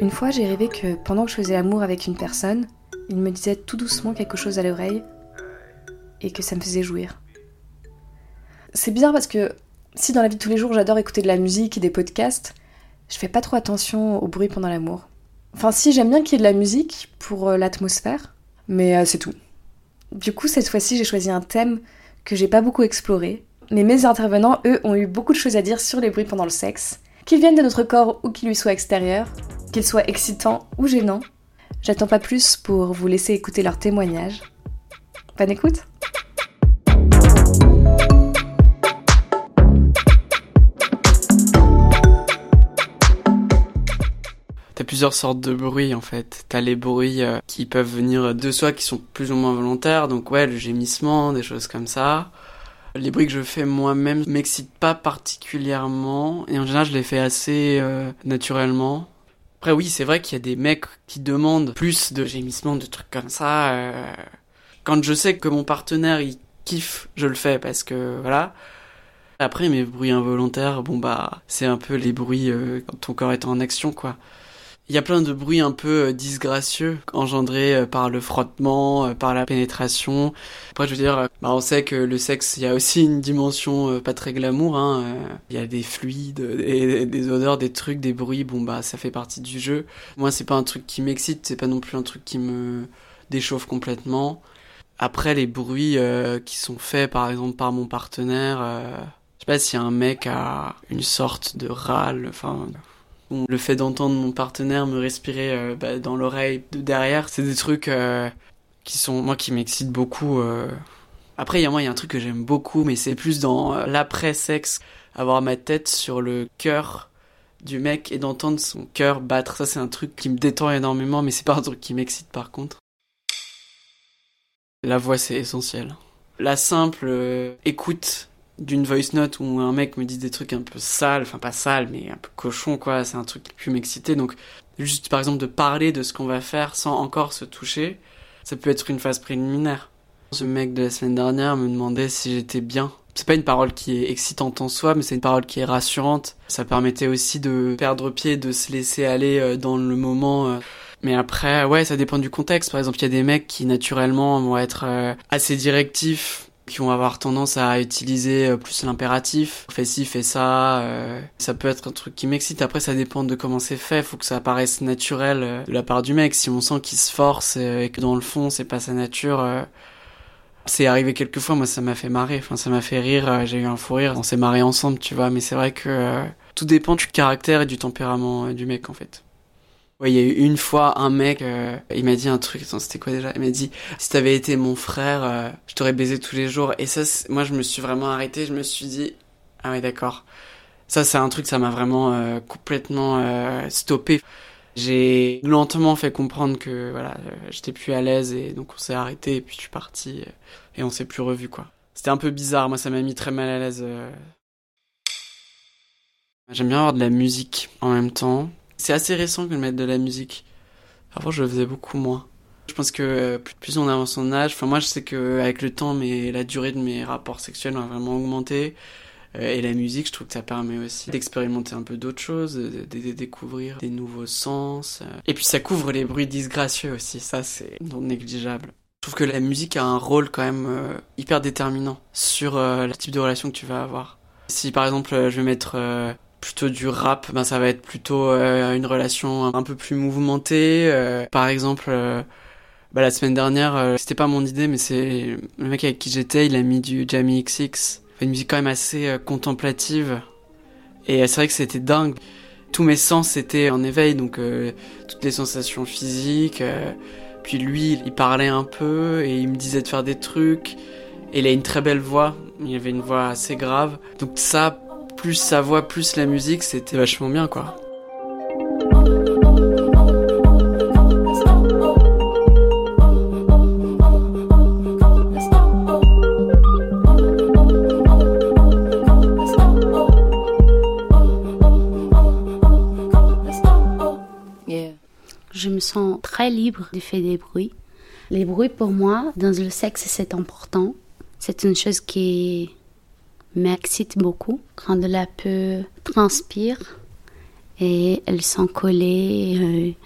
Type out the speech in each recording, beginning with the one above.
Une fois, j'ai rêvé que pendant que je faisais l'amour avec une personne, il me disait tout doucement quelque chose à l'oreille et que ça me faisait jouir. C'est bizarre parce que si dans la vie de tous les jours j'adore écouter de la musique et des podcasts, je fais pas trop attention au bruit pendant l'amour. Enfin si j'aime bien qu'il y ait de la musique pour euh, l'atmosphère, mais euh, c'est tout. Du coup cette fois-ci j'ai choisi un thème que j'ai pas beaucoup exploré, mais mes intervenants eux ont eu beaucoup de choses à dire sur les bruits pendant le sexe, qu'ils viennent de notre corps ou qu'ils lui soient extérieurs, qu'ils soient excitants ou gênants. J'attends pas plus pour vous laisser écouter leurs témoignages. Bonne écoute T'as plusieurs sortes de bruits en fait. T'as les bruits euh, qui peuvent venir de soi, qui sont plus ou moins volontaires, donc ouais, le gémissement, des choses comme ça. Les bruits que je fais moi-même m'excitent pas particulièrement, et en général je les fais assez euh, naturellement. Après oui, c'est vrai qu'il y a des mecs qui demandent plus de gémissements, de trucs comme ça. Euh... Quand je sais que mon partenaire il kiffe, je le fais parce que voilà. Après mes bruits involontaires, bon bah c'est un peu les bruits euh, quand ton corps est en action quoi. Il y a plein de bruits un peu euh, disgracieux engendrés euh, par le frottement, euh, par la pénétration. Après, je veux dire, bah, on sait que le sexe, il y a aussi une dimension pas très glamour. Hein. Il y a des fluides, des, des, odeurs, des trucs, des bruits. Bon, bah, ça fait partie du jeu. Moi, c'est pas un truc qui m'excite, c'est pas non plus un truc qui me déchauffe complètement. Après, les bruits qui sont faits, par exemple, par mon partenaire, je sais pas si un mec a une sorte de râle, enfin le fait d'entendre mon partenaire me respirer euh, bah, dans l'oreille de derrière, c'est des trucs euh, qui sont moi qui m'excitent beaucoup. Euh. Après, il y a moi, il y a un truc que j'aime beaucoup, mais c'est plus dans l'après-sexe, avoir ma tête sur le cœur du mec et d'entendre son cœur battre. Ça, c'est un truc qui me détend énormément, mais c'est pas un truc qui m'excite par contre. La voix, c'est essentiel. La simple écoute d'une voice note où un mec me dit des trucs un peu sales, enfin pas sales, mais un peu cochon, quoi, c'est un truc qui peut m'exciter. Donc, juste par exemple de parler de ce qu'on va faire sans encore se toucher, ça peut être une phase préliminaire. Ce mec de la semaine dernière me demandait si j'étais bien. C'est pas une parole qui est excitante en soi, mais c'est une parole qui est rassurante. Ça permettait aussi de perdre pied, de se laisser aller euh, dans le moment. Euh. Mais après, ouais, ça dépend du contexte. Par exemple, il y a des mecs qui naturellement vont être euh, assez directifs qui vont avoir tendance à utiliser euh, plus l'impératif. Fais ci, fais ça. Euh, ça peut être un truc qui m'excite. Après, ça dépend de comment c'est fait. Faut que ça paraisse naturel euh, de la part du mec. Si on sent qu'il se force et que dans le fond, c'est pas sa nature. c'est arrivé quelques fois. Moi, ça m'a fait marrer. Enfin, ça m'a fait rire. J'ai eu un fou rire. On s'est marré ensemble, tu vois. Mais c'est vrai que tout dépend du caractère et du tempérament du mec, en fait. Ouais, il y a eu une fois un mec, euh, il m'a dit un truc, attends, c'était quoi déjà? Il m'a dit, si t'avais été mon frère, euh, je t'aurais baisé tous les jours. Et ça, moi, je me suis vraiment arrêté, je me suis dit, ah ouais, d'accord. Ça, c'est un truc, ça m'a vraiment euh, complètement stoppé. J'ai lentement fait comprendre que voilà, j'étais plus à l'aise et donc on s'est arrêté et puis je suis parti et on s'est plus revu quoi. C'était un peu bizarre, moi ça m'a mis très mal à l'aise. J'aime bien avoir de la musique en même temps. C'est assez récent que de mettre de la musique. Avant, je le faisais beaucoup moins. Je pense que euh, plus on avance en âge, enfin moi je sais que avec le temps, mais la durée de mes rapports sexuels a vraiment augmenté. Euh, et la musique, je trouve que ça permet aussi d'expérimenter un peu d'autres choses, de, découvrir des nouveaux sens. Euh. Et puis ça couvre les bruits disgracieux aussi, ça c'est non négligeable. Je trouve que la musique a un rôle quand même hyper déterminant sur le type de relation que tu vas avoir. Si par exemple je vais mettre plutôt du rap, ben ça va être plutôt euh, une relation un peu plus mouvementée. Euh, par exemple, bah, la semaine dernière, c'était pas mon idée, mais c'est le mec avec qui j'étais, il a mis du Jamie XX, une musique quand même assez contemplative. Et c'est vrai que c'était dingue. Tous mes sens étaient en éveil, donc toutes les sensations physiques. puis lui, il parlait un peu et il me disait de faire des trucs. Et il a une très belle voix. Il avait une voix assez grave. Donc ça, plus sa voix, plus la musique, c'était vachement bien quoi. Je me sens très libre de faire des bruits. Les bruits pour moi, dans le sexe, c'est important. C'est une chose qui m'excite beaucoup quand la peau transpire et elles sont collées.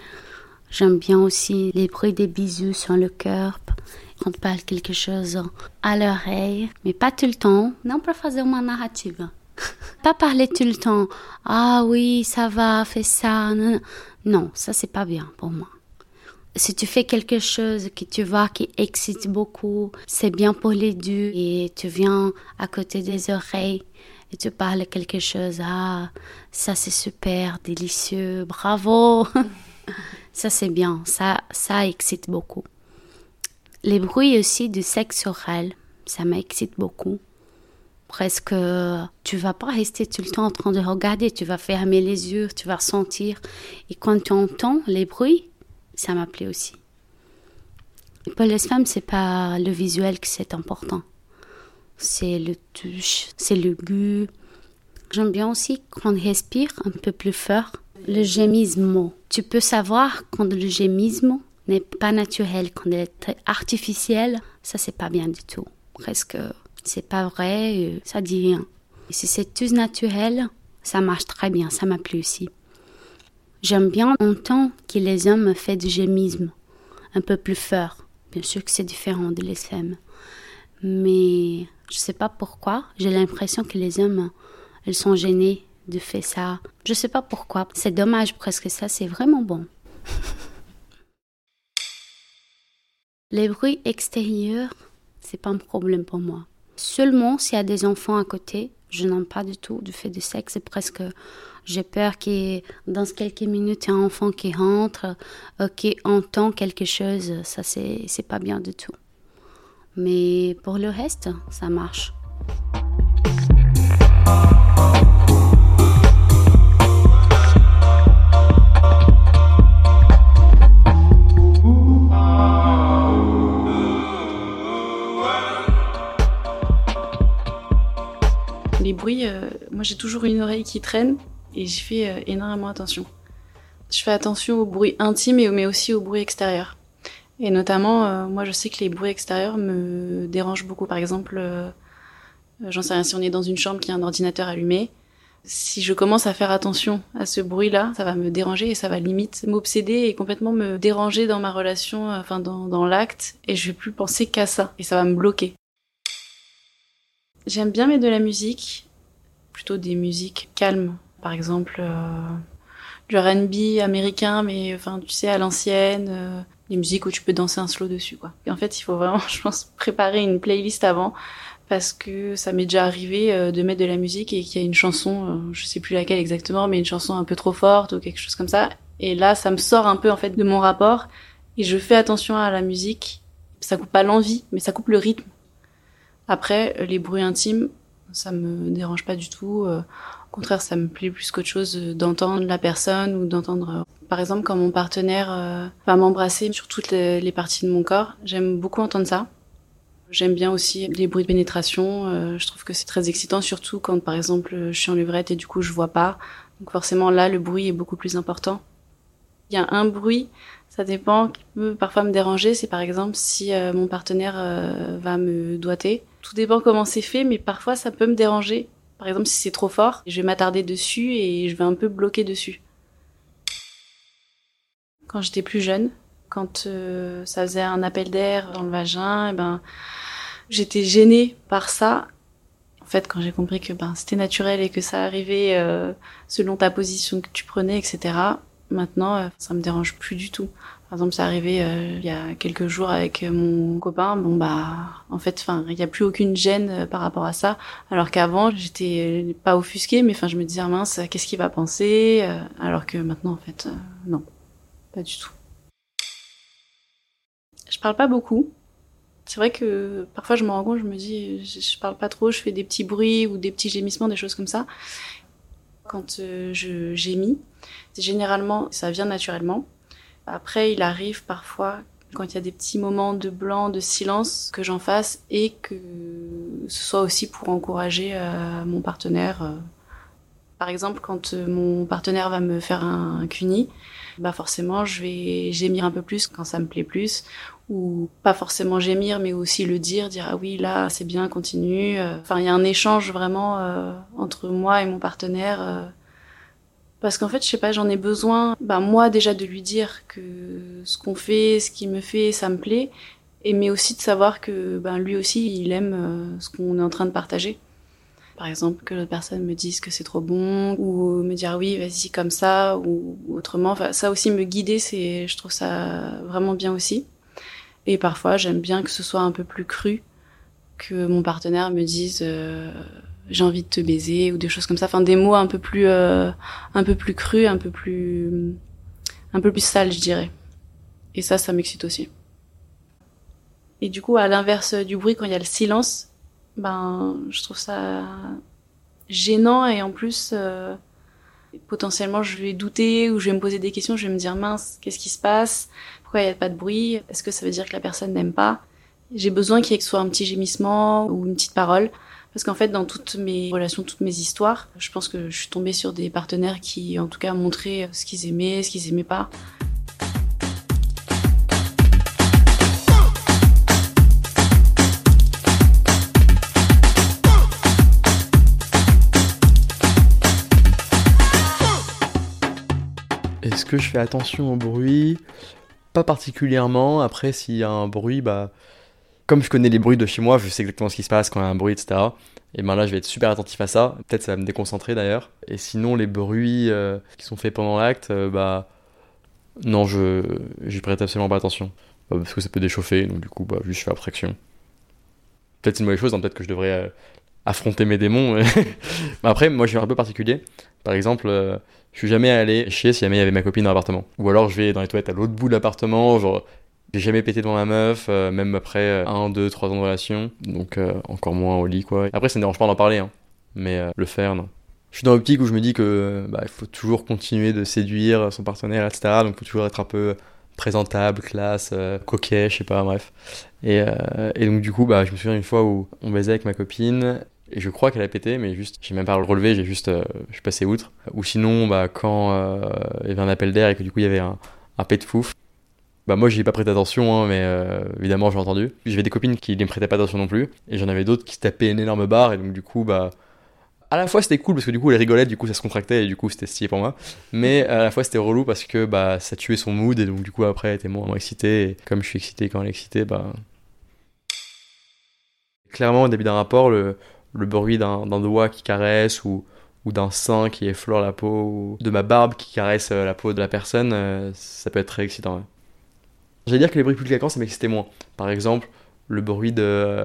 J'aime bien aussi les bruits des bisous sur le cœur quand on parle quelque chose à l'oreille, mais pas tout le temps. Non, pour faire une narrative. pas parler tout le temps. Ah oui, ça va, fais ça. Non ça c'est pas bien pour moi. Si tu fais quelque chose que tu vois qui excite beaucoup, c'est bien pour les deux et tu viens à côté des oreilles et tu parles quelque chose. Ah, ça c'est super, délicieux, bravo. Ça, c'est bien. Ça, ça excite beaucoup. Les bruits aussi du sexe oral, ça m'excite beaucoup. Presque, tu vas pas rester tout le temps en train de regarder, tu vas fermer les yeux, tu vas ressentir. Et quand tu entends les bruits, ça m'appelait aussi. pour les femmes, c'est pas le visuel qui c'est important. C'est le touche, c'est le goût. J'aime bien aussi qu'on respire un peu plus fort le gémisme. Tu peux savoir quand le gémisme n'est pas naturel, quand il est artificiel, ça c'est pas bien du tout. Presque, c'est pas vrai, euh, ça dit rien. Si c'est tout naturel, ça marche très bien, ça m'a plu aussi. J'aime bien entendre que les hommes font du gémisme, un peu plus fort. Bien sûr que c'est différent de les femmes. Mais je sais pas pourquoi, j'ai l'impression que les hommes, elles sont gênés de faire ça. Je sais pas pourquoi. C'est dommage presque ça, c'est vraiment bon. Les bruits extérieurs, c'est pas un problème pour moi. Seulement s'il y a des enfants à côté, je n'aime pas du tout du fait de sexe. C'est presque, j'ai peur que dans quelques minutes, il y un enfant qui rentre, euh, qui entend quelque chose. Ça, c'est, c'est pas bien du tout. Mais pour le reste, ça marche. Les bruits, euh, moi j'ai toujours une oreille qui traîne et j'y fais euh, énormément attention. Je fais attention aux bruits intimes mais aussi aux bruits extérieurs. Et notamment, euh, moi je sais que les bruits extérieurs me dérangent beaucoup. Par exemple, j'en sais rien, si on est dans une chambre qui a un ordinateur allumé, si je commence à faire attention à ce bruit-là, ça va me déranger et ça va limite m'obséder et complètement me déranger dans ma relation, enfin dans, dans l'acte, et je vais plus penser qu'à ça, et ça va me bloquer. J'aime bien mettre de la musique, plutôt des musiques calmes. Par exemple, euh, du R&B américain, mais enfin, tu sais, à l'ancienne, euh, des musiques où tu peux danser un slow dessus, quoi. En fait, il faut vraiment, je pense, préparer une playlist avant, parce que ça m'est déjà arrivé euh, de mettre de la musique et qu'il y a une chanson, je sais plus laquelle exactement, mais une chanson un peu trop forte ou quelque chose comme ça. Et là, ça me sort un peu, en fait, de mon rapport, et je fais attention à la musique. Ça coupe pas l'envie, mais ça coupe le rythme après, les bruits intimes, ça me dérange pas du tout. Euh, au contraire, ça me plaît plus qu'autre chose euh, d'entendre la personne ou d'entendre, par exemple, quand mon partenaire va m'embrasser sur toutes les, parties de mon corps. J'aime beaucoup entendre ça. J'aime bien aussi les bruits de pénétration. je trouve que c'est très excitant, surtout quand, par exemple, je suis en levrette et du coup, je vois pas. Donc forcément, là, le bruit est beaucoup plus important. Il y a un bruit ça dépend, qui peut parfois me déranger. C'est par exemple si euh, mon partenaire euh, va me doiter. Tout dépend comment c'est fait, mais parfois ça peut me déranger. Par exemple, si c'est trop fort, je vais m'attarder dessus et je vais un peu bloquer dessus. Quand j'étais plus jeune, quand euh, ça faisait un appel d'air dans le vagin, et eh ben j'étais gênée par ça. En fait, quand j'ai compris que ben c'était naturel et que ça arrivait selon ta position que tu prenais, etc Maintenant, euh, ça me dérange plus du tout. Par exemple, c'est arrivé euh, il y a quelques jours avec mon copain. Bon bah, en fait, enfin, il n'y a plus aucune gêne euh, par rapport à ça. Alors qu'avant, j'étais pas offusquée, mais enfin, je me disais ah, mince, qu'est-ce qu'il va penser Alors que maintenant, en fait, non, pas du tout. Je parle pas beaucoup. C'est vrai que parfois je me rends compte, je me dis, je, je parle pas trop, je fais des petits bruits ou des petits gémissements, des choses comme ça. Quand je gémis, Généralement, ça vient naturellement. Après, il arrive parfois, quand il y a des petits moments de blanc, de silence, que j'en fasse et que ce soit aussi pour encourager euh, mon partenaire. Euh. Par exemple, quand euh, mon partenaire va me faire un, cuni, bah forcément, je vais gémir un peu plus quand ça me plaît plus, ou pas forcément gémir, mais aussi le dire, dire ah oui là c'est bien, continue. Enfin, il y a un échange vraiment entre moi et mon partenaire Parce qu'en fait, je sais pas, j'en ai besoin, bah, moi déjà de lui dire que ce qu'on fait, ce qu'il me fait, ça me plaît, et mais aussi de savoir que ben, lui aussi, il aime euh, ce qu'on est en train de partager. Par exemple, que l'autre personne me dise que c'est trop bon, ou me dire oui, vas-y comme ça, ou, autrement. Enfin, ça aussi me guider, c'est, je trouve ça vraiment bien aussi. Et parfois, j'aime bien que ce soit un peu plus cru, que mon partenaire me dise euh, j'ai envie de te baiser ou des choses comme ça. Enfin, des mots un peu plus, euh, un peu plus crus, un peu plus, un peu plus sales, je dirais. Et ça, ça m'excite aussi. Et du coup, à l'inverse du bruit, quand il y a le silence, ben, je trouve ça gênant et en plus, euh, potentiellement, je vais douter ou je vais me poser des questions. Je vais me dire mince, qu'est-ce qui se passe? Pourquoi il n'y a pas de bruit? Est-ce que ça veut dire que la personne n'aime pas? J'ai besoin qu'il y ait soit un petit gémissement ou une petite parole parce qu'en fait, dans toutes mes relations, toutes mes histoires, je pense que je suis tombée sur des partenaires qui, en tout cas, montraient ce qu'ils aimaient, ce qu'ils aimaient pas. Est-ce que je fais attention au bruit? Pas particulièrement. Après, s'il y a un bruit, bah comme je connais les bruits de chez moi, je sais exactement ce qui se passe quand il y a un bruit, etc. Et ben là, je vais être super attentif à ça. Peut-être ça va me déconcentrer d'ailleurs. Et sinon, les bruits euh, qui sont faits pendant l'acte, euh, bah non, je j'y prête absolument pas attention. Bah, parce que ça peut déchauffer, donc du coup, bah, juste je fais abstraction. Peut-être c'est une mauvaise chose, hein, peut-être que je devrais euh, affronter mes démons. Après, moi, je suis un peu particulier. Par exemple, je suis jamais allé chier si jamais il y avait ma copine dans l'appartement. Ou alors je vais dans les toilettes à l'autre bout de l'appartement, genre j'ai jamais pété devant ma meuf, euh, même après 1, 2, 3 ans de relation. Donc euh, encore moins au lit, quoi. Après, ça ne dérange pas d'en parler, hein. Mais euh, le faire, non. Je suis dans l'optique où je me dis que bah, il faut toujours continuer de séduire son partenaire, etc. Donc il faut toujours être un peu présentable, classe, coquet, je sais pas, bref. Et, et, donc du coup, bah, je me souviens une fois où on baisait avec ma copine, et je crois qu'elle a pété, mais juste, j'ai même pas le relevé, j'ai juste, je suis passé outre. Ou sinon, bah, quand il y avait un appel d'air et que du coup il y avait un, un pet de fouf, bah moi j'y ai pas prêté attention, hein, mais euh, évidemment j'ai entendu. J'avais des copines qui ne me prêtaient pas attention non plus, et j'en avais d'autres qui se tapaient une énorme barre, et donc du coup bah à la fois c'était cool parce que du coup elle rigolait, du coup ça se contractait et du coup c'était stylé pour moi, mais à la fois c'était relou parce que bah ça tuait son mood et donc du coup après elle était moins, excitée, et comme je suis excité quand elle est excitée, bah clairement au début d'un rapport le, bruit d'un doigt qui caresse ou ou d'un sein qui effleure la peau, ou de ma barbe qui caresse euh, la peau de la personne, euh, ça peut être très excitant. J'allais dire que les bruits plus claquants, ça m'excitait moins. Par exemple, le bruit de.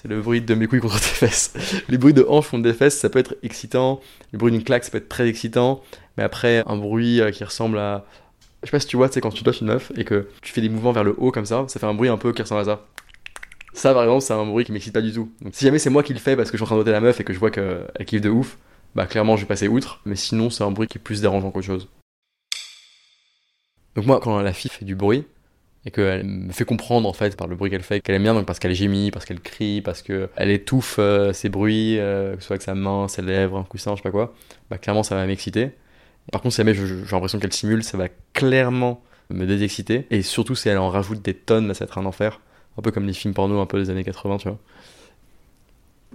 C'est le bruit de mes couilles contre tes fesses. Les bruits de hanches contre des fesses, ça peut être excitant. Le bruit d'une claque, ça peut être très excitant. Mais après, un bruit euh, qui ressemble à. Je sais pas si tu vois, c'est quand tu touches une meuf et que tu fais des mouvements vers le haut comme ça, ça fait un bruit un peu qui ressemble à ça. Ça, par exemple, c'est un bruit qui m'excite pas du tout. Donc, si jamais c'est moi qui le fais parce que je suis en train de la meuf et que je vois qu'elle kiffe de ouf, bah clairement, je vais passer outre. Mais sinon, c'est un bruit qui est plus dérangeant qu'autre chose. Donc moi, quand la fille fait du bruit, et qu'elle me fait comprendre en fait par le bruit qu'elle fait qu'elle aime bien, donc parce qu'elle gémit, parce qu'elle crie, parce qu'elle étouffe euh, ses bruits, euh, que ce soit avec sa main, ses lèvres, un coussin, je sais pas quoi, bah clairement ça va m'exciter. Par contre, si jamais j'ai l'impression qu'elle simule, ça va clairement me désexciter. Et surtout si elle en rajoute des tonnes, là ça va être un enfer. Un peu comme les films porno un peu des années 80, tu vois.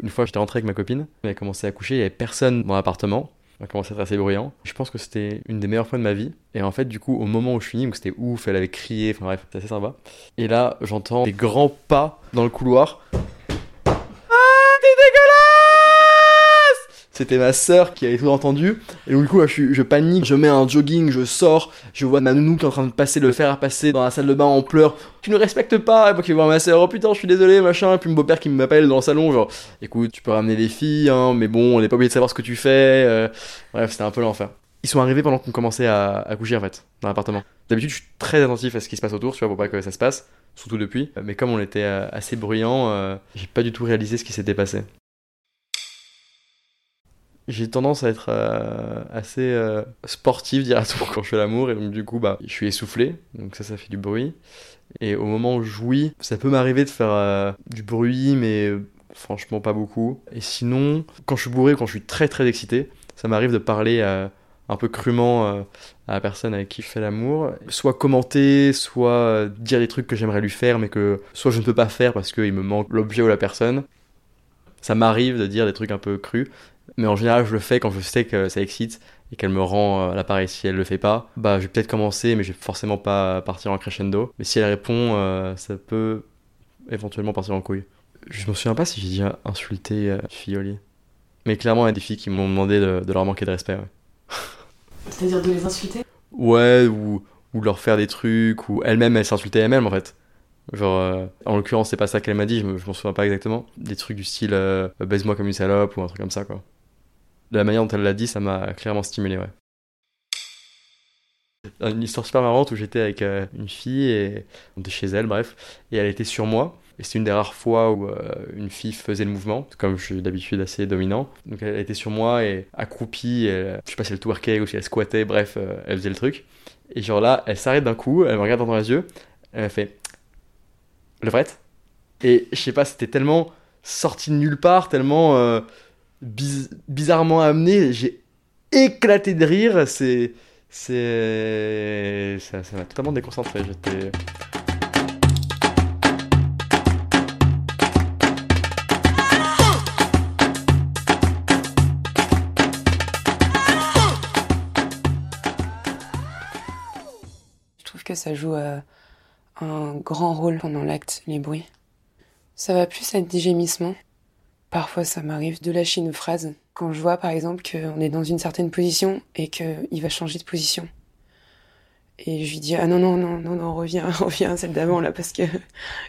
Une fois, j'étais rentré avec ma copine, elle a commencé à coucher, il y avait personne dans l'appartement a commencé à être assez bruyant. Je pense que c'était une des meilleures fois de ma vie. Et en fait, du coup, au moment où je finis, donc c'était ouf, elle avait crié, enfin bref, c'était assez sympa. Et là, j'entends des grands pas dans le couloir. C'était ma sœur qui avait tout entendu. Et du coup, je, je, panique, je mets un jogging, je sors, je vois ma nounou qui est en train de passer le fer à passer dans la salle de bain en pleurs. Tu ne respectes pas. Et moi qui vois ma sœur, oh putain, je suis désolé, machin. Et puis mon beau-père qui m'appelle dans le salon, genre, écoute, tu peux ramener les filles, hein, mais bon, on n'est pas obligé de savoir ce que tu fais. Euh. bref, c'était un peu l'enfer. Ils sont arrivés pendant qu'on commençait à, à, coucher en fait, dans l'appartement. D'habitude, je suis très attentif à ce qui se passe autour, tu vois, pour pas que ça se passe, surtout depuis. Mais comme on était euh, assez bruyant, euh, j'ai pas du tout réalisé ce qui s'était passé j'ai tendance à être euh, assez euh, sportif, directement quand je fais l'amour, et donc du coup, bah, je suis essoufflé, donc ça, ça fait du bruit. Et au moment où je jouis, ça peut m'arriver de faire euh, du bruit, mais franchement pas beaucoup. Et sinon, quand je suis bourré, quand je suis très très excité, ça m'arrive de parler un peu crûment à la personne avec qui je fais l'amour, soit commenter, soit dire des trucs que j'aimerais lui faire, mais que soit je ne peux pas faire parce qu'il me manque l'objet ou la personne. Ça m'arrive de dire des trucs un peu crus, Mais en général, je le fais quand je sais que ça excite et qu'elle me rend euh, l'appareil. Si elle le fait pas, bah je vais peut-être commencer, mais je vais forcément pas partir en crescendo. Mais si elle répond, euh, ça peut éventuellement partir en couille. Je me souviens pas si j'ai déjà insulté euh, lit. Mais clairement, il y a des filles qui m'ont demandé de, de leur manquer de respect. Ouais, C'est-à-dire de les insulter? Ouais ou, ou de leur faire des trucs, ou elle-même, elle s'insultait elle-même en fait. Genre, euh, en l'occurrence, c'est pas ça qu'elle m'a dit, je m'en souviens pas exactement. Des trucs du style euh, baise-moi comme une salope ou un truc comme ça, quoi. De la manière dont elle l'a dit, ça m'a clairement stimulé, ouais. Une histoire super marrante où j'étais avec euh, une fille et on était chez elle, bref, et elle était sur moi. Et c'est une des rares fois où euh, une fille faisait le mouvement, comme je suis d'habitude assez dominant. Donc elle était sur moi et accroupie, elle- je sais pas si elle twerkait ou si elle squattait, bref, euh, elle faisait le truc. Et genre là, elle s'arrête d'un coup, elle me regarde dans les yeux, elle m'a fait Levrette? Et je sais pas, c'était tellement sorti de nulle part, tellement euh, biz- bizarrement amené, j'ai éclaté de rire, c'est. C'est. Ça ça m'a totalement déconcentré, j'étais. Je trouve que ça joue euh, un grand rôle pendant l'acte, les bruits. Ça va plus être des gémissements. Parfois, ça m'arrive de lâcher une phrase quand je vois, par exemple, qu'on est dans une certaine position et qu'il va changer de position. Et je lui dis, ah non, non, non, non, non, reviens, reviens celle d'avant, là, parce que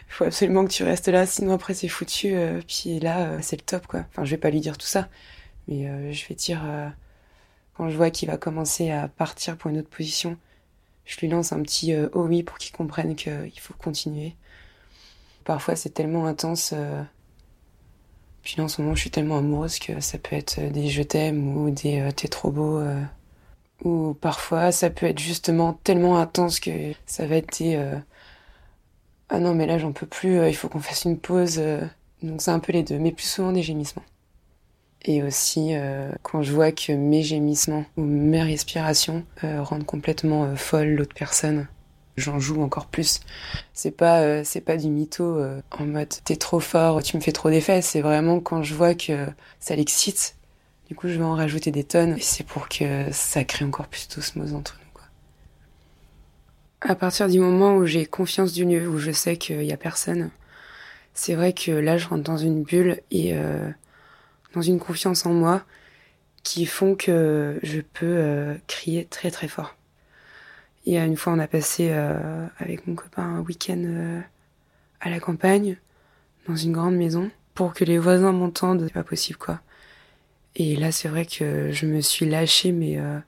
faut absolument que tu restes là, sinon après c'est foutu, euh, puis là, euh, c'est le top, quoi. Enfin, je vais pas lui dire tout ça, mais euh, je vais dire, quand je vois qu'il va commencer à partir pour une autre position, je lui lance un petit oh oui pour qu'il comprenne qu'il faut continuer. Parfois c'est tellement intense. Puis là en ce moment je suis tellement amoureuse que ça peut être euh, des je t'aime ou des euh, t'es trop beau. euh, Ou parfois ça peut être justement tellement intense que ça va être des ah non mais là j'en peux plus, il faut qu'on fasse une pause. Donc c'est un peu les deux, mais plus souvent des gémissements. Et aussi, quand je vois que mes gémissements ou mes respirations rendent complètement folle l'autre personne, j'en joue encore plus. C'est pas, euh, c'est pas du mytho euh, en mode t'es trop fort, tu me fais trop d'effets. C'est vraiment quand je vois que ça l'excite. Du coup, je vais en rajouter des tonnes. C'est pour que ça crée encore plus d'osmose entre nous. Quoi. À partir du moment où j'ai confiance du lieu, où je sais qu'il y a personne, c'est vrai que là, je rentre dans une bulle et euh, dans une confiance en moi qui font que je peux euh, crier très très fort. Y a une fois, on a passé euh, avec mon copain un week-end euh, à la campagne, dans une grande maison, pour que les voisins m'entendent. C'est pas possible quoi. Et là, c'est vrai que je me suis lâchée, mais euh,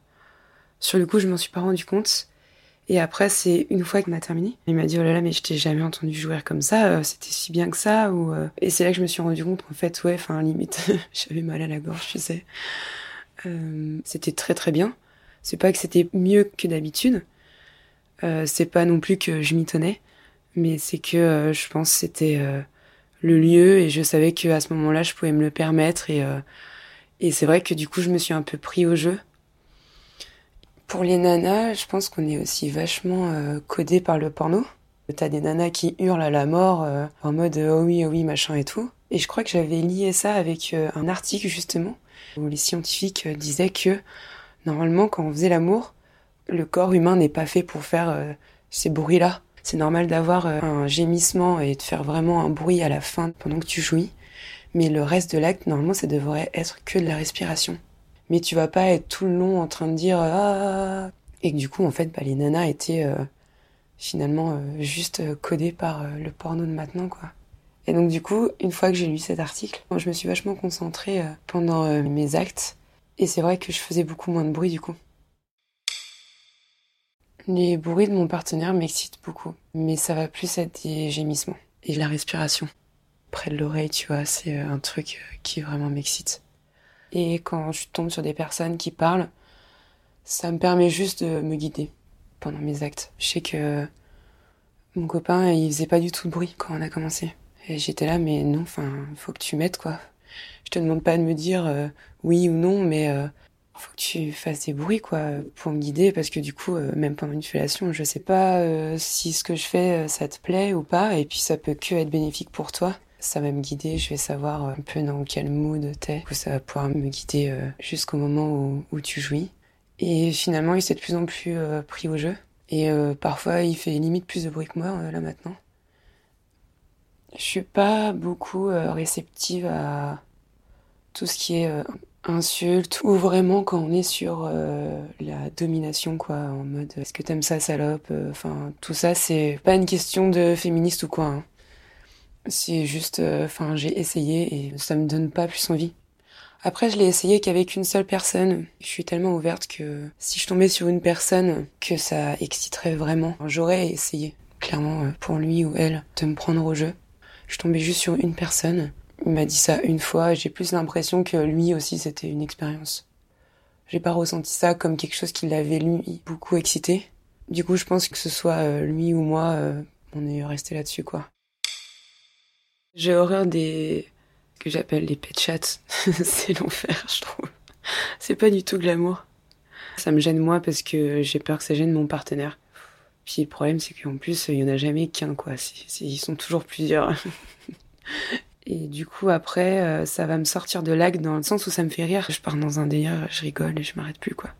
sur le coup, je m'en suis pas rendu compte. Et après, c'est une fois qu'on a terminé, il m'a dit oh là là, mais je t'ai jamais entendu jouer comme ça. euh, C'était si bien que ça. Euh, et c'est là que je me suis rendu compte qu'en fait, ouais, enfin limite, j'avais mal à la gorge, tu sais. Euh, c'était très très bien. C'est pas que c'était mieux que d'habitude. Euh, c'est pas non plus que je m'y tenais, mais c'est que euh, je pense c'était euh, le lieu et je savais que à ce moment-là, je pouvais me le permettre et et c'est vrai que du coup, je me suis un peu pris au jeu. Pour les nanas, je pense qu'on est aussi vachement codé par le porno. T'as des nanas qui hurlent à la mort euh, en mode oh oui, oh oui, machin et tout. Et je crois que j'avais lié ça avec un article justement où les scientifiques disaient que normalement quand on faisait l'amour, le corps humain n'est pas fait pour faire euh, ces bruits-là. C'est normal d'avoir euh, un gémissement et de faire vraiment un bruit à la fin pendant que tu jouis. Mais le reste de l'acte, normalement, ça devrait être que de la respiration. Mais tu vas pas être tout le long en train de dire ah et que du coup en fait bah, les nanas étaient euh, finalement juste codées par le porno de maintenant quoi. Et donc du coup une fois que j'ai lu cet article, je me suis vachement concentrée pendant mes actes et c'est vrai que je faisais beaucoup moins de bruit du coup. Les bruits de mon partenaire m'excitent beaucoup, mais ça va plus être des gémissements et la respiration près de l'oreille, tu vois, c'est euh, un truc euh, qui vraiment m'excite. Et quand je tombe sur des personnes qui parlent, ça me permet juste de me guider pendant mes actes. Je sais que mon copain, il faisait pas du tout de bruit quand on a commencé. Et j'étais là, mais non, enfin, faut que tu m'aides, quoi. Je te demande pas de me dire euh, oui ou non, mais faut que tu fasses des bruits, quoi, pour me guider, parce que du coup, euh, même pendant une fellation, je sais pas euh, si ce que je fais, euh, ça te plaît ou pas, et puis ça peut que être bénéfique pour toi. Ça va me guider, je vais savoir un peu dans quel mood t'es. Ça va pouvoir me guider jusqu'au moment où, tu jouis. Et finalement, il s'est de plus en plus pris au jeu. Et parfois, il fait limite plus de bruit que moi, là maintenant. Je suis pas beaucoup réceptive à tout ce qui est insulte ou vraiment quand on est sur euh, la domination quoi en mode est-ce que t'aimes ça salope euh, enfin tout ça c'est pas une question de féministe ou quoi hein. c'est juste euh, enfin j'ai essayé et ça me donne pas plus envie. Après je l'ai essayé qu'avec une seule personne. Je suis tellement ouverte que si je tombais sur une personne que ça exciterait vraiment. J'aurais essayé clairement pour lui ou elle de me prendre au jeu. Je tombais juste sur une personne il m'a dit ça une fois, j'ai plus l'impression que lui aussi c'était une expérience. J'ai pas ressenti ça comme quelque chose qui l'avait lui beaucoup excité. Du coup, je pense que ce soit euh, lui ou moi, euh, on est resté là-dessus quoi. J'ai horreur des que j'appelle les pet chats. c'est l'enfer, je trouve. C'est pas du tout glamour. Ça me gêne moi parce que j'ai peur que ça gêne mon partenaire. Puis le problème, c'est qu'en plus, il y en a jamais qu'un, quoi. ils sont toujours plusieurs. Et du coup, après, euh, ça va me sortir de l'acte dans le sens où ça me fait rire. Je pars dans un délire, je rigole et je m'arrête plus, quoi.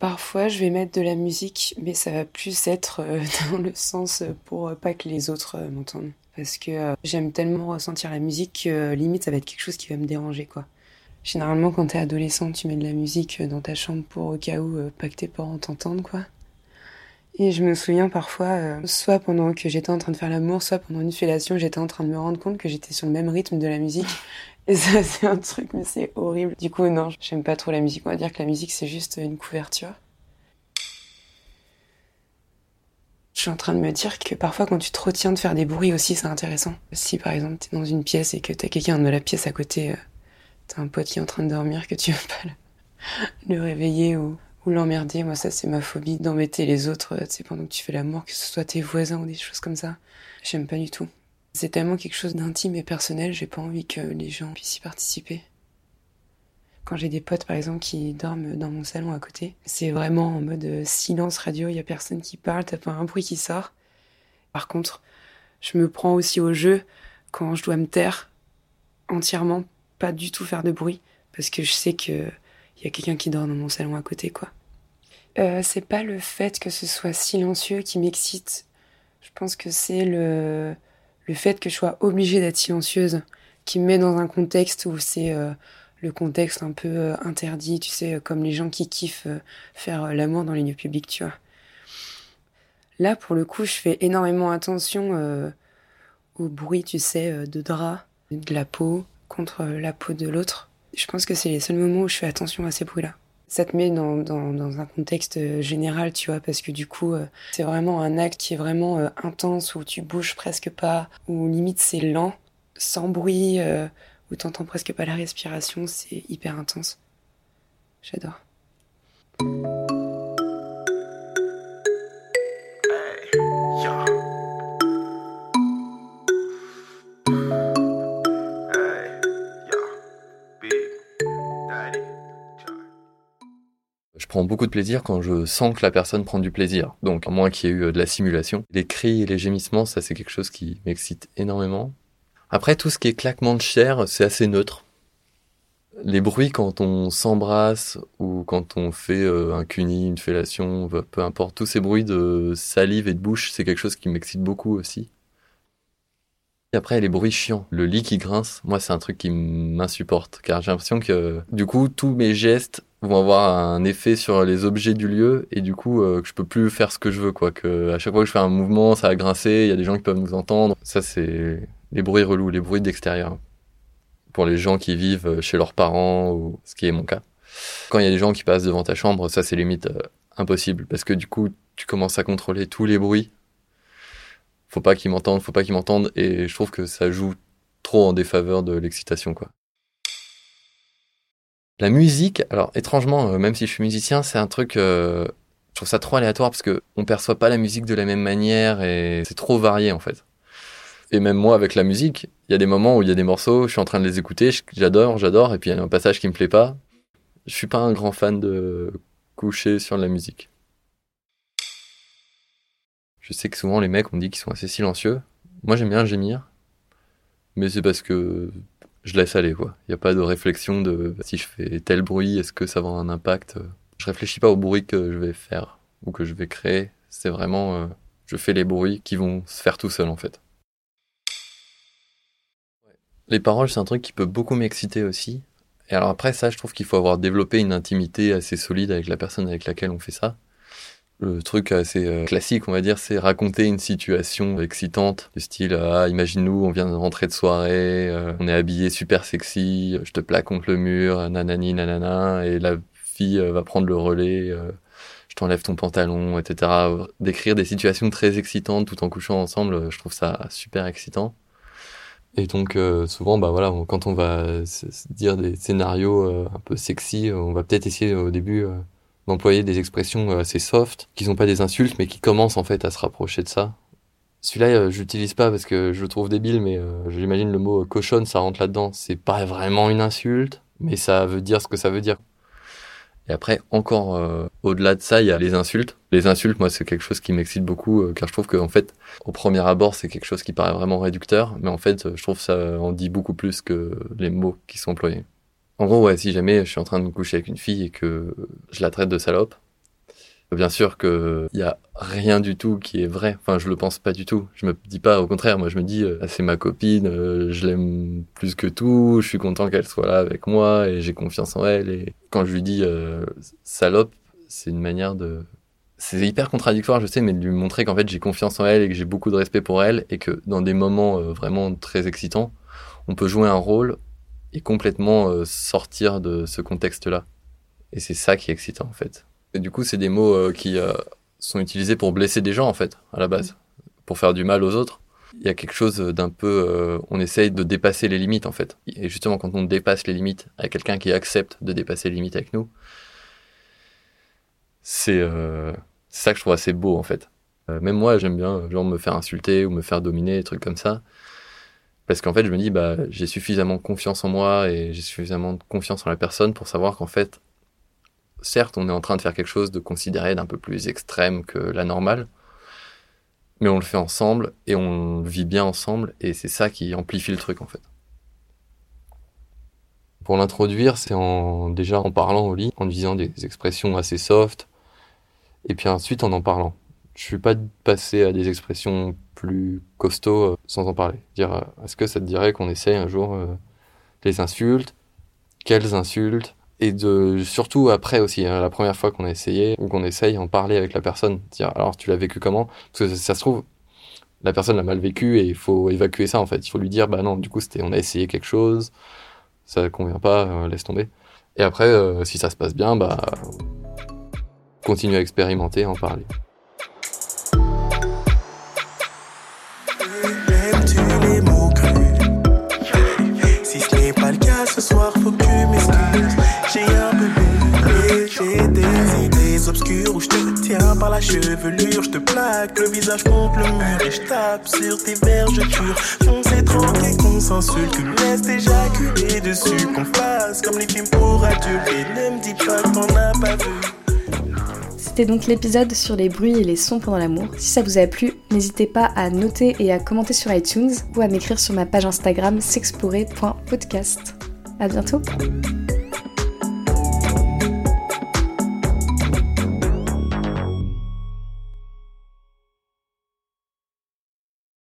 Parfois, je vais mettre de la musique, mais ça va plus être euh, dans le sens pour pas que les autres euh, m'entendent. Parce que j'aime tellement ressentir la musique que limite, ça va être quelque chose qui va me déranger, quoi. Généralement, quand t'es adolescent, tu mets de la musique dans ta chambre pour au cas où pas que tes parents t'entendent, quoi. Et je me souviens parfois, euh, soit pendant que j'étais en train de faire l'amour, soit pendant une fellation, j'étais en train de me rendre compte que j'étais sur le même rythme de la musique. Et ça, c'est un truc, mais c'est horrible. Du coup, non, j'aime pas trop la musique. On va dire que la musique, c'est juste une couverture. Je suis en train de me dire que parfois, quand tu te retiens de faire des bruits aussi, c'est intéressant. Si par exemple, t'es dans une pièce et que t'as quelqu'un de la pièce à côté, euh, t'as un pote qui est en train de dormir, que tu veux pas le, le réveiller ou, ou l'emmerder. Moi, ça, c'est ma phobie d'embêter les autres, tu sais, pendant que tu fais l'amour, que ce soit tes voisins ou des choses comme ça. J'aime pas du tout. C'est tellement quelque chose d'intime et personnel, j'ai pas envie que les gens puissent y participer. Quand j'ai des potes, par exemple, qui dorment dans mon salon à côté, c'est vraiment en mode silence radio, il y a personne qui parle, t'as pas un bruit qui sort. Par contre, je me prends aussi au jeu quand je dois me taire entièrement, pas du tout faire de bruit, parce que je sais que il y a quelqu'un qui dort dans mon salon à côté, quoi. Euh, c'est pas le fait que ce soit silencieux qui m'excite. Je pense que c'est le, le fait que je sois obligée d'être silencieuse qui me met dans un contexte où c'est euh, le contexte un peu euh, interdit, tu sais, comme les gens qui kiffent faire l'amour dans les lieux publics, tu vois. Là, pour le coup, je fais énormément attention au bruit, tu sais, de drap, de la peau contre la peau de l'autre. Je pense que c'est les seuls moments où je fais attention à ces bruits-là. Ça te met dans, un contexte euh, général, tu vois, parce que du coup, euh, c'est vraiment un acte qui est vraiment euh, intense, où tu bouges presque pas, où limite c'est lent, sans bruit, où t'entends presque pas la respiration, c'est hyper intense. J'adore. Beaucoup de plaisir quand je sens que la personne prend du plaisir. Donc, à moins qu'il y ait eu euh, de la simulation. Les cris et les gémissements, ça, c'est quelque chose qui m'excite énormément. Après, tout ce qui est claquement de chair, c'est assez neutre. Les bruits quand on s'embrasse ou quand on fait euh, un cuni, une fellation, peu importe, tous ces bruits de salive et de bouche, c'est quelque chose qui m'excite beaucoup aussi. Après, les bruits chiants, le lit qui grince, moi, c'est un truc qui m'insupporte, car j'ai l'impression que, du coup, tous mes gestes vont avoir un effet sur les objets du lieu et du coup euh, que je peux plus faire ce que je veux quoi à chaque fois que je fais un mouvement ça va grincer il y a des gens qui peuvent nous entendre. Ça c'est les bruits relous les bruits d'extérieur. Pour les gens qui vivent chez leurs parents ou ce qui est mon cas. Quand il y a des gens qui passent devant ta chambre ça c'est limite euh, impossible parce que du coup tu commences à contrôler tous les bruits faut pas qu'ils m'entendent faut pas qu'ils m'entendent et je trouve que ça joue trop en défaveur de l'excitation quoi la musique, alors étrangement, euh, même si je suis musicien, c'est un truc, euh, je trouve ça trop aléatoire parce que on perçoit pas la musique de la même manière et c'est trop varié en fait. Et même moi avec la musique, il y a des moments où il y a des morceaux, je suis en train de les écouter, j'adore, j'adore, et puis il y a un passage qui me plaît pas. Je suis pas un grand fan de coucher sur la musique. Je sais que souvent les mecs on dit qu'ils sont assez silencieux. Moi j'aime bien gémir, mais c'est parce que je laisse aller quoi. Il n'y a pas de réflexion de si je fais tel bruit, est-ce que ça va avoir un impact? Je réfléchis pas au bruit que je vais faire ou que je vais créer. C'est vraiment, euh, je fais les bruits qui vont se faire tout seul en fait. Les paroles, c'est un truc qui peut beaucoup m'exciter aussi. Et alors après ça, je trouve qu'il faut avoir développé une intimité assez solide avec la personne avec laquelle on fait ça. Le truc assez euh, classique, on va dire, c'est raconter une situation excitante, du style ah imagine-nous, on vient de rentrer de soirée, euh, on est habillé super sexy, je te plaque contre le mur, nanani nanana, et la fille euh, va prendre le relais, je t'enlève ton pantalon, etc. Décrire des situations très excitantes tout en couchant ensemble, je trouve ça super excitant. Et donc souvent, bah voilà, quand on va se dire des scénarios un peu sexy, on va peut-être essayer au début d'employer des expressions euh, assez soft, qui sont pas des insultes, mais qui commencent en fait à se rapprocher de ça. Celui-là, euh, j'utilise pas parce que je le trouve débile, mais euh, j'imagine le mot cochonne, ça rentre là-dedans. C'est pas vraiment une insulte, mais ça veut dire ce que ça veut dire. Et après, encore au-delà de ça, il y a les insultes. Les insultes, moi, c'est quelque chose qui m'excite beaucoup, car je trouve qu'en fait, au premier abord, c'est quelque chose qui paraît vraiment réducteur, mais en fait, je trouve que ça en dit beaucoup plus que les mots qui sont employés. En gros, ouais, si jamais je suis en train de me coucher avec une fille et que je la traite de salope, bien sûr qu'il y a rien du tout qui est vrai. Enfin, je le pense pas du tout. Je me dis pas, au contraire, moi je me dis, euh, c'est ma copine, euh, je l'aime plus que tout, je suis content qu'elle soit là avec moi et j'ai confiance en elle. Et quand je lui dis euh, salope, c'est une manière de. C'est hyper contradictoire, je sais, mais de lui montrer qu'en fait j'ai confiance en elle et que j'ai beaucoup de respect pour elle et que dans des moments vraiment très excitants, on peut jouer un rôle et complètement euh, sortir de ce contexte-là. Et c'est ça qui est excitant en fait. Et du coup, c'est des mots euh, qui euh, sont utilisés pour blesser des gens en fait, à la base, pour faire du mal aux autres. Il y a quelque chose d'un peu, on essaye de dépasser les limites en fait. Et justement, quand on dépasse les limites avec quelqu'un qui accepte de dépasser les limites avec nous, c'est ça que je trouve assez beau en fait. même moi, j'aime bien genre me faire insulter ou me faire dominer, des trucs comme ça. Parce qu'en fait, je me dis, bah, j'ai suffisamment confiance en moi et j'ai suffisamment confiance en la personne pour savoir qu'en fait, certes, on est en train de faire quelque chose de considéré d'un peu plus extrême que la normale, mais on le fait ensemble et on vit bien ensemble et c'est ça qui amplifie le truc en fait. Pour l'introduire, c'est en, déjà en parlant au lit, en disant des expressions assez soft, et puis ensuite en en parlant. Je suis pas passé à des expressions plus costauds euh, sans en parler. Dire, euh, est-ce que ça te dirait qu'on essaye un jour euh, les insultes? Quelles insultes? Et surtout après aussi, hein, la première fois qu'on a essayé ou qu'on essaye en parler avec la personne. Dire, alors tu l'as vécu comment? Parce que ça, se trouve, la personne l'a mal vécu et il faut évacuer ça en fait. Il faut lui dire, bah non, du coup on a essayé quelque chose, ça convient pas, laisse tomber. Et après, si ça se passe bien, bah continue à expérimenter, en parler. Obscures où je te tiens par la chevelure. Je te plaque le visage contre le mur et je tape sur tes vergetures. On s'est tranquille qu'on s'insulte, que me laisse éjaculer dessus. Qu'on fasse comme les films pour adultes et ne me dis pas qu'on n'a pas vu. C'était donc l'épisode sur les bruits et les sons pendant l'amour. Si ça vous a plu, n'hésitez pas à noter et à commenter sur iTunes ou à m'écrire sur ma page Instagram s'explorer.podcast. À bientôt